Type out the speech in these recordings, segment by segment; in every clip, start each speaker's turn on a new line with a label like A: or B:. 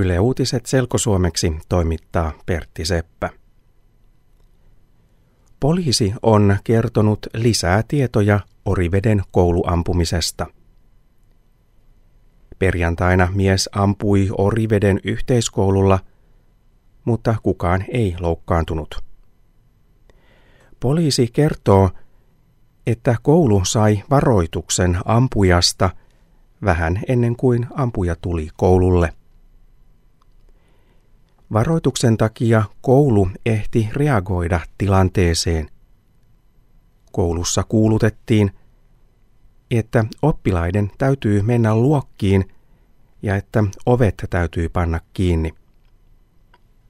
A: Yle Uutiset selkosuomeksi toimittaa Pertti Seppä. Poliisi on kertonut lisää tietoja Oriveden kouluampumisesta. Perjantaina mies ampui Oriveden yhteiskoululla, mutta kukaan ei loukkaantunut. Poliisi kertoo, että koulu sai varoituksen ampujasta vähän ennen kuin ampuja tuli koululle. Varoituksen takia koulu ehti reagoida tilanteeseen. Koulussa kuulutettiin, että oppilaiden täytyy mennä luokkiin ja että ovet täytyy panna kiinni.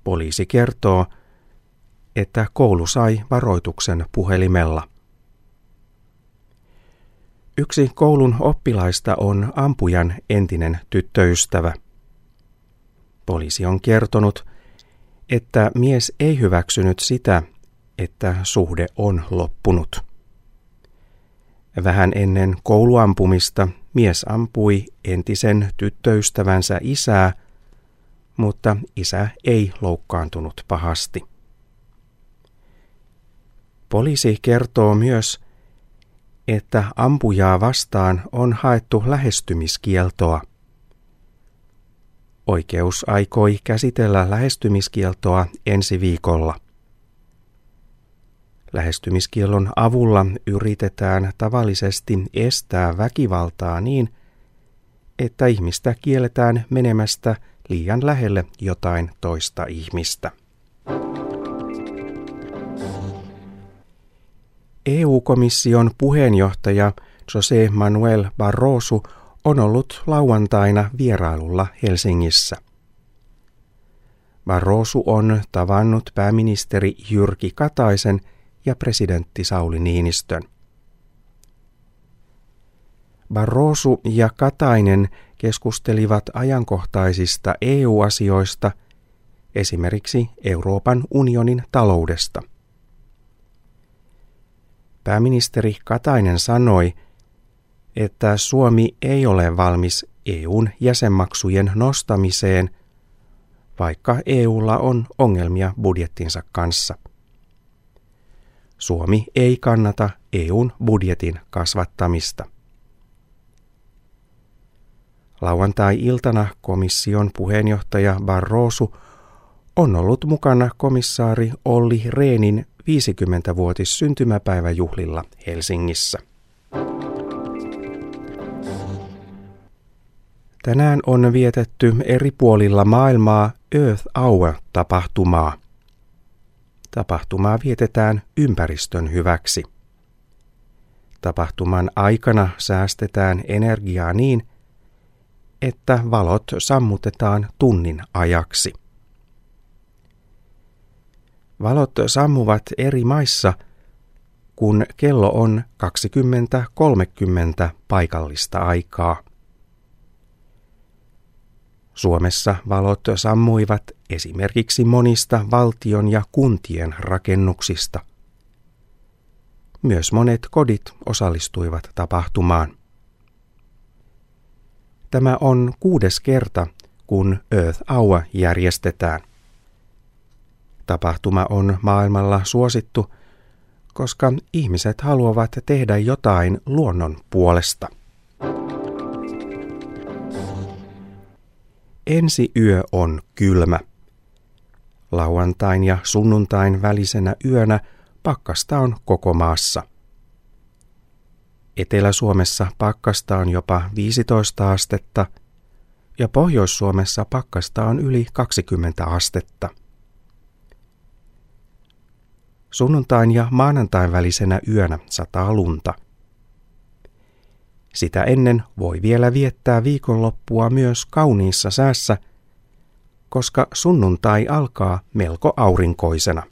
A: Poliisi kertoo, että koulu sai varoituksen puhelimella. Yksi koulun oppilaista on ampujan entinen tyttöystävä. Poliisi on kertonut, että mies ei hyväksynyt sitä, että suhde on loppunut. Vähän ennen kouluampumista mies ampui entisen tyttöystävänsä isää, mutta isä ei loukkaantunut pahasti. Poliisi kertoo myös, että ampujaa vastaan on haettu lähestymiskieltoa. Oikeus aikoi käsitellä lähestymiskieltoa ensi viikolla. Lähestymiskiellon avulla yritetään tavallisesti estää väkivaltaa niin, että ihmistä kielletään menemästä liian lähelle jotain toista ihmistä. EU-komission puheenjohtaja Jose Manuel Barroso on ollut lauantaina vierailulla Helsingissä. Barroso on tavannut pääministeri Jyrki Kataisen ja presidentti Sauli Niinistön. Barroso ja Katainen keskustelivat ajankohtaisista EU-asioista, esimerkiksi Euroopan unionin taloudesta. Pääministeri Katainen sanoi, että Suomi ei ole valmis EUn jäsenmaksujen nostamiseen, vaikka EUlla on ongelmia budjettinsa kanssa. Suomi ei kannata EUn budjetin kasvattamista. Lauantai-iltana komission puheenjohtaja Barroso on ollut mukana komissaari Olli Reenin 50-vuotis syntymäpäiväjuhlilla Helsingissä. Tänään on vietetty eri puolilla maailmaa Earth Hour-tapahtumaa. Tapahtumaa vietetään ympäristön hyväksi. Tapahtuman aikana säästetään energiaa niin, että valot sammutetaan tunnin ajaksi. Valot sammuvat eri maissa, kun kello on 20.30 paikallista aikaa. Suomessa valot sammuivat esimerkiksi monista valtion ja kuntien rakennuksista. Myös monet kodit osallistuivat tapahtumaan. Tämä on kuudes kerta, kun Earth Hour järjestetään. Tapahtuma on maailmalla suosittu, koska ihmiset haluavat tehdä jotain luonnon puolesta. Ensi yö on kylmä. Lauantain ja sunnuntain välisenä yönä pakkasta on koko maassa. Etelä-Suomessa pakkasta on jopa 15 astetta ja Pohjois-Suomessa pakkasta on yli 20 astetta. Sunnuntain ja maanantain välisenä yönä sataa lunta. Sitä ennen voi vielä viettää viikonloppua myös kauniissa säässä, koska sunnuntai alkaa melko aurinkoisena.